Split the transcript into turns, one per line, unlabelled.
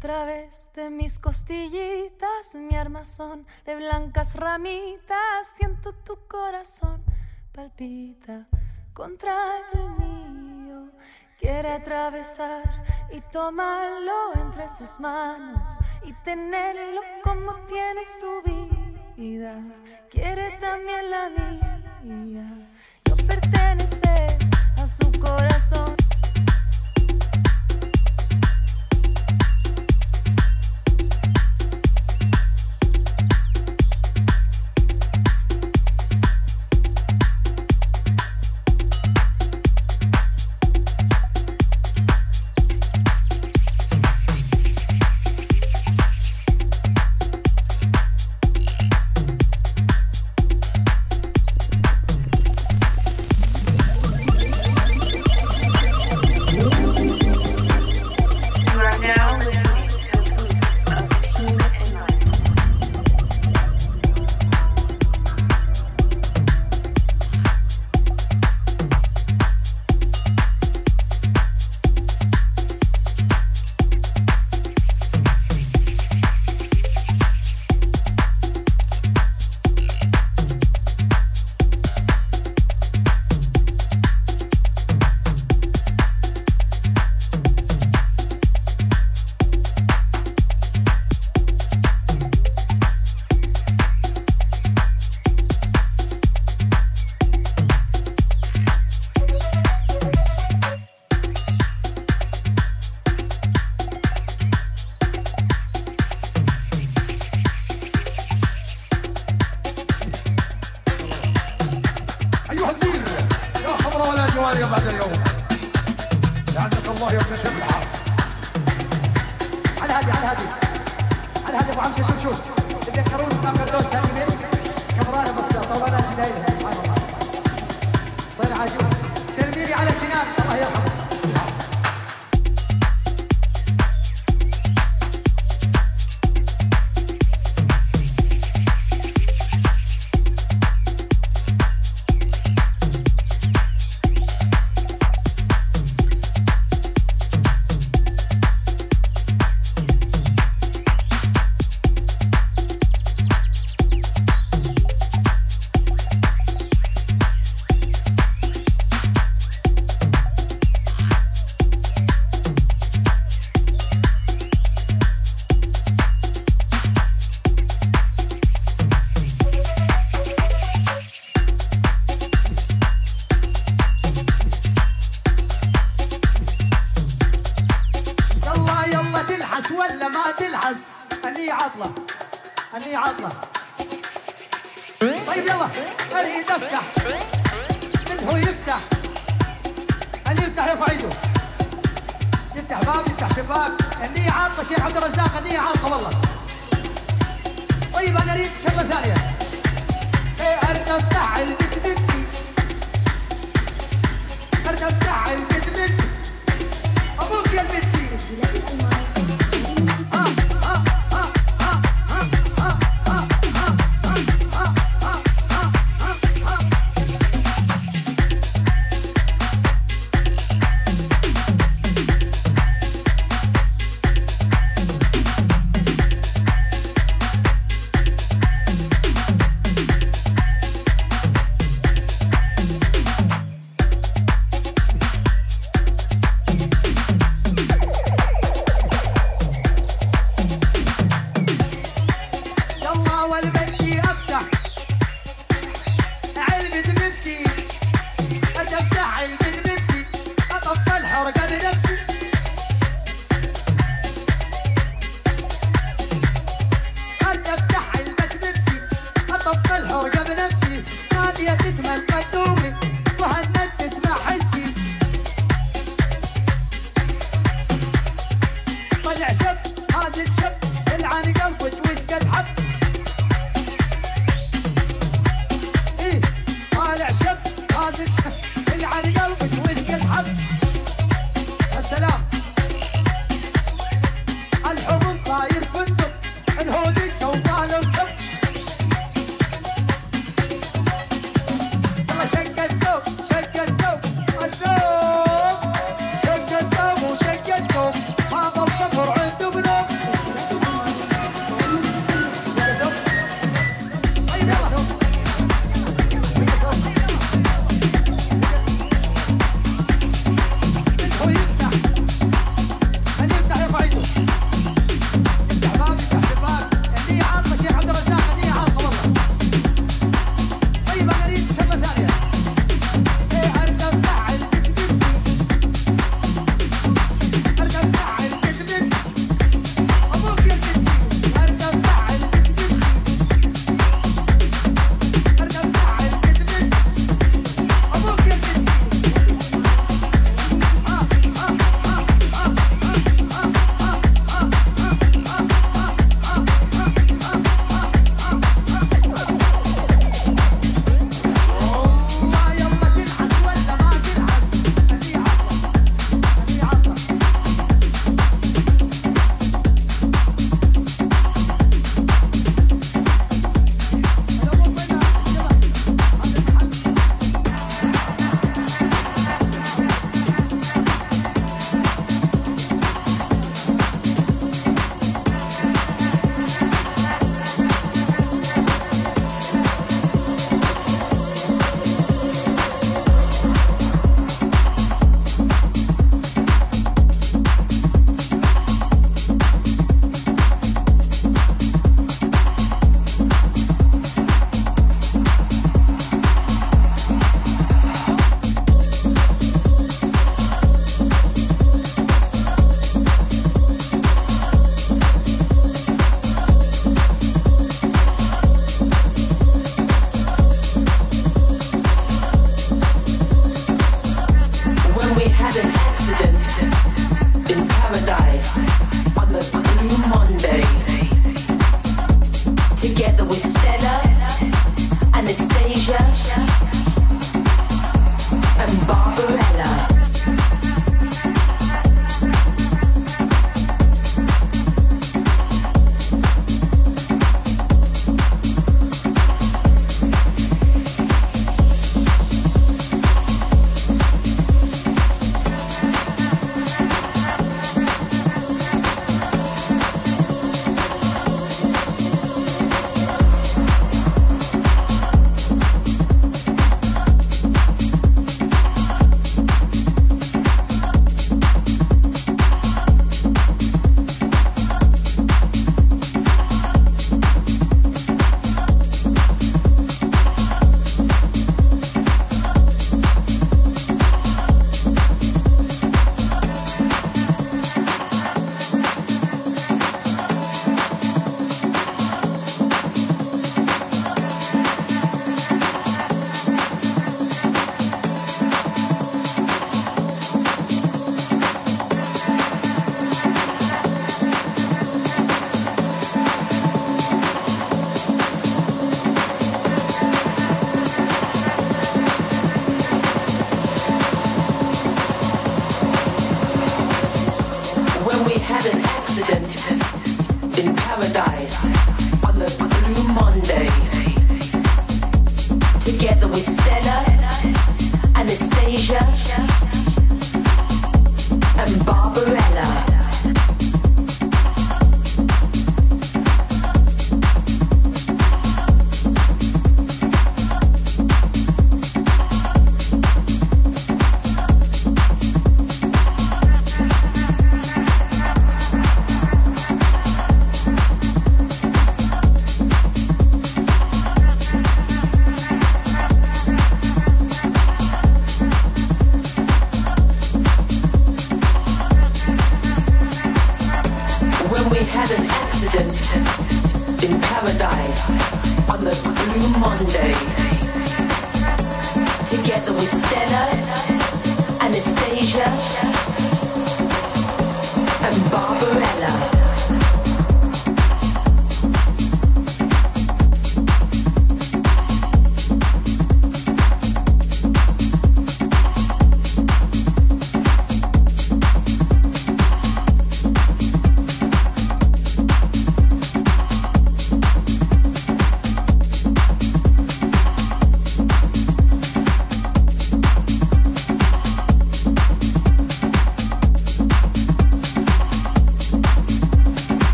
través de mis costillitas, mi armazón de blancas ramitas, siento tu corazón palpita contra el mío. Quiere atravesar y tomarlo entre sus manos y tenerlo como tiene su vida. Quiere también la mía. Yo pertenecer a su corazón.
شوف شوف تذكرون قردون سالمين كبرانه بس طولانه جنايه سبحان الله صير عاجوز سلمي على سنان. الله يرحمه.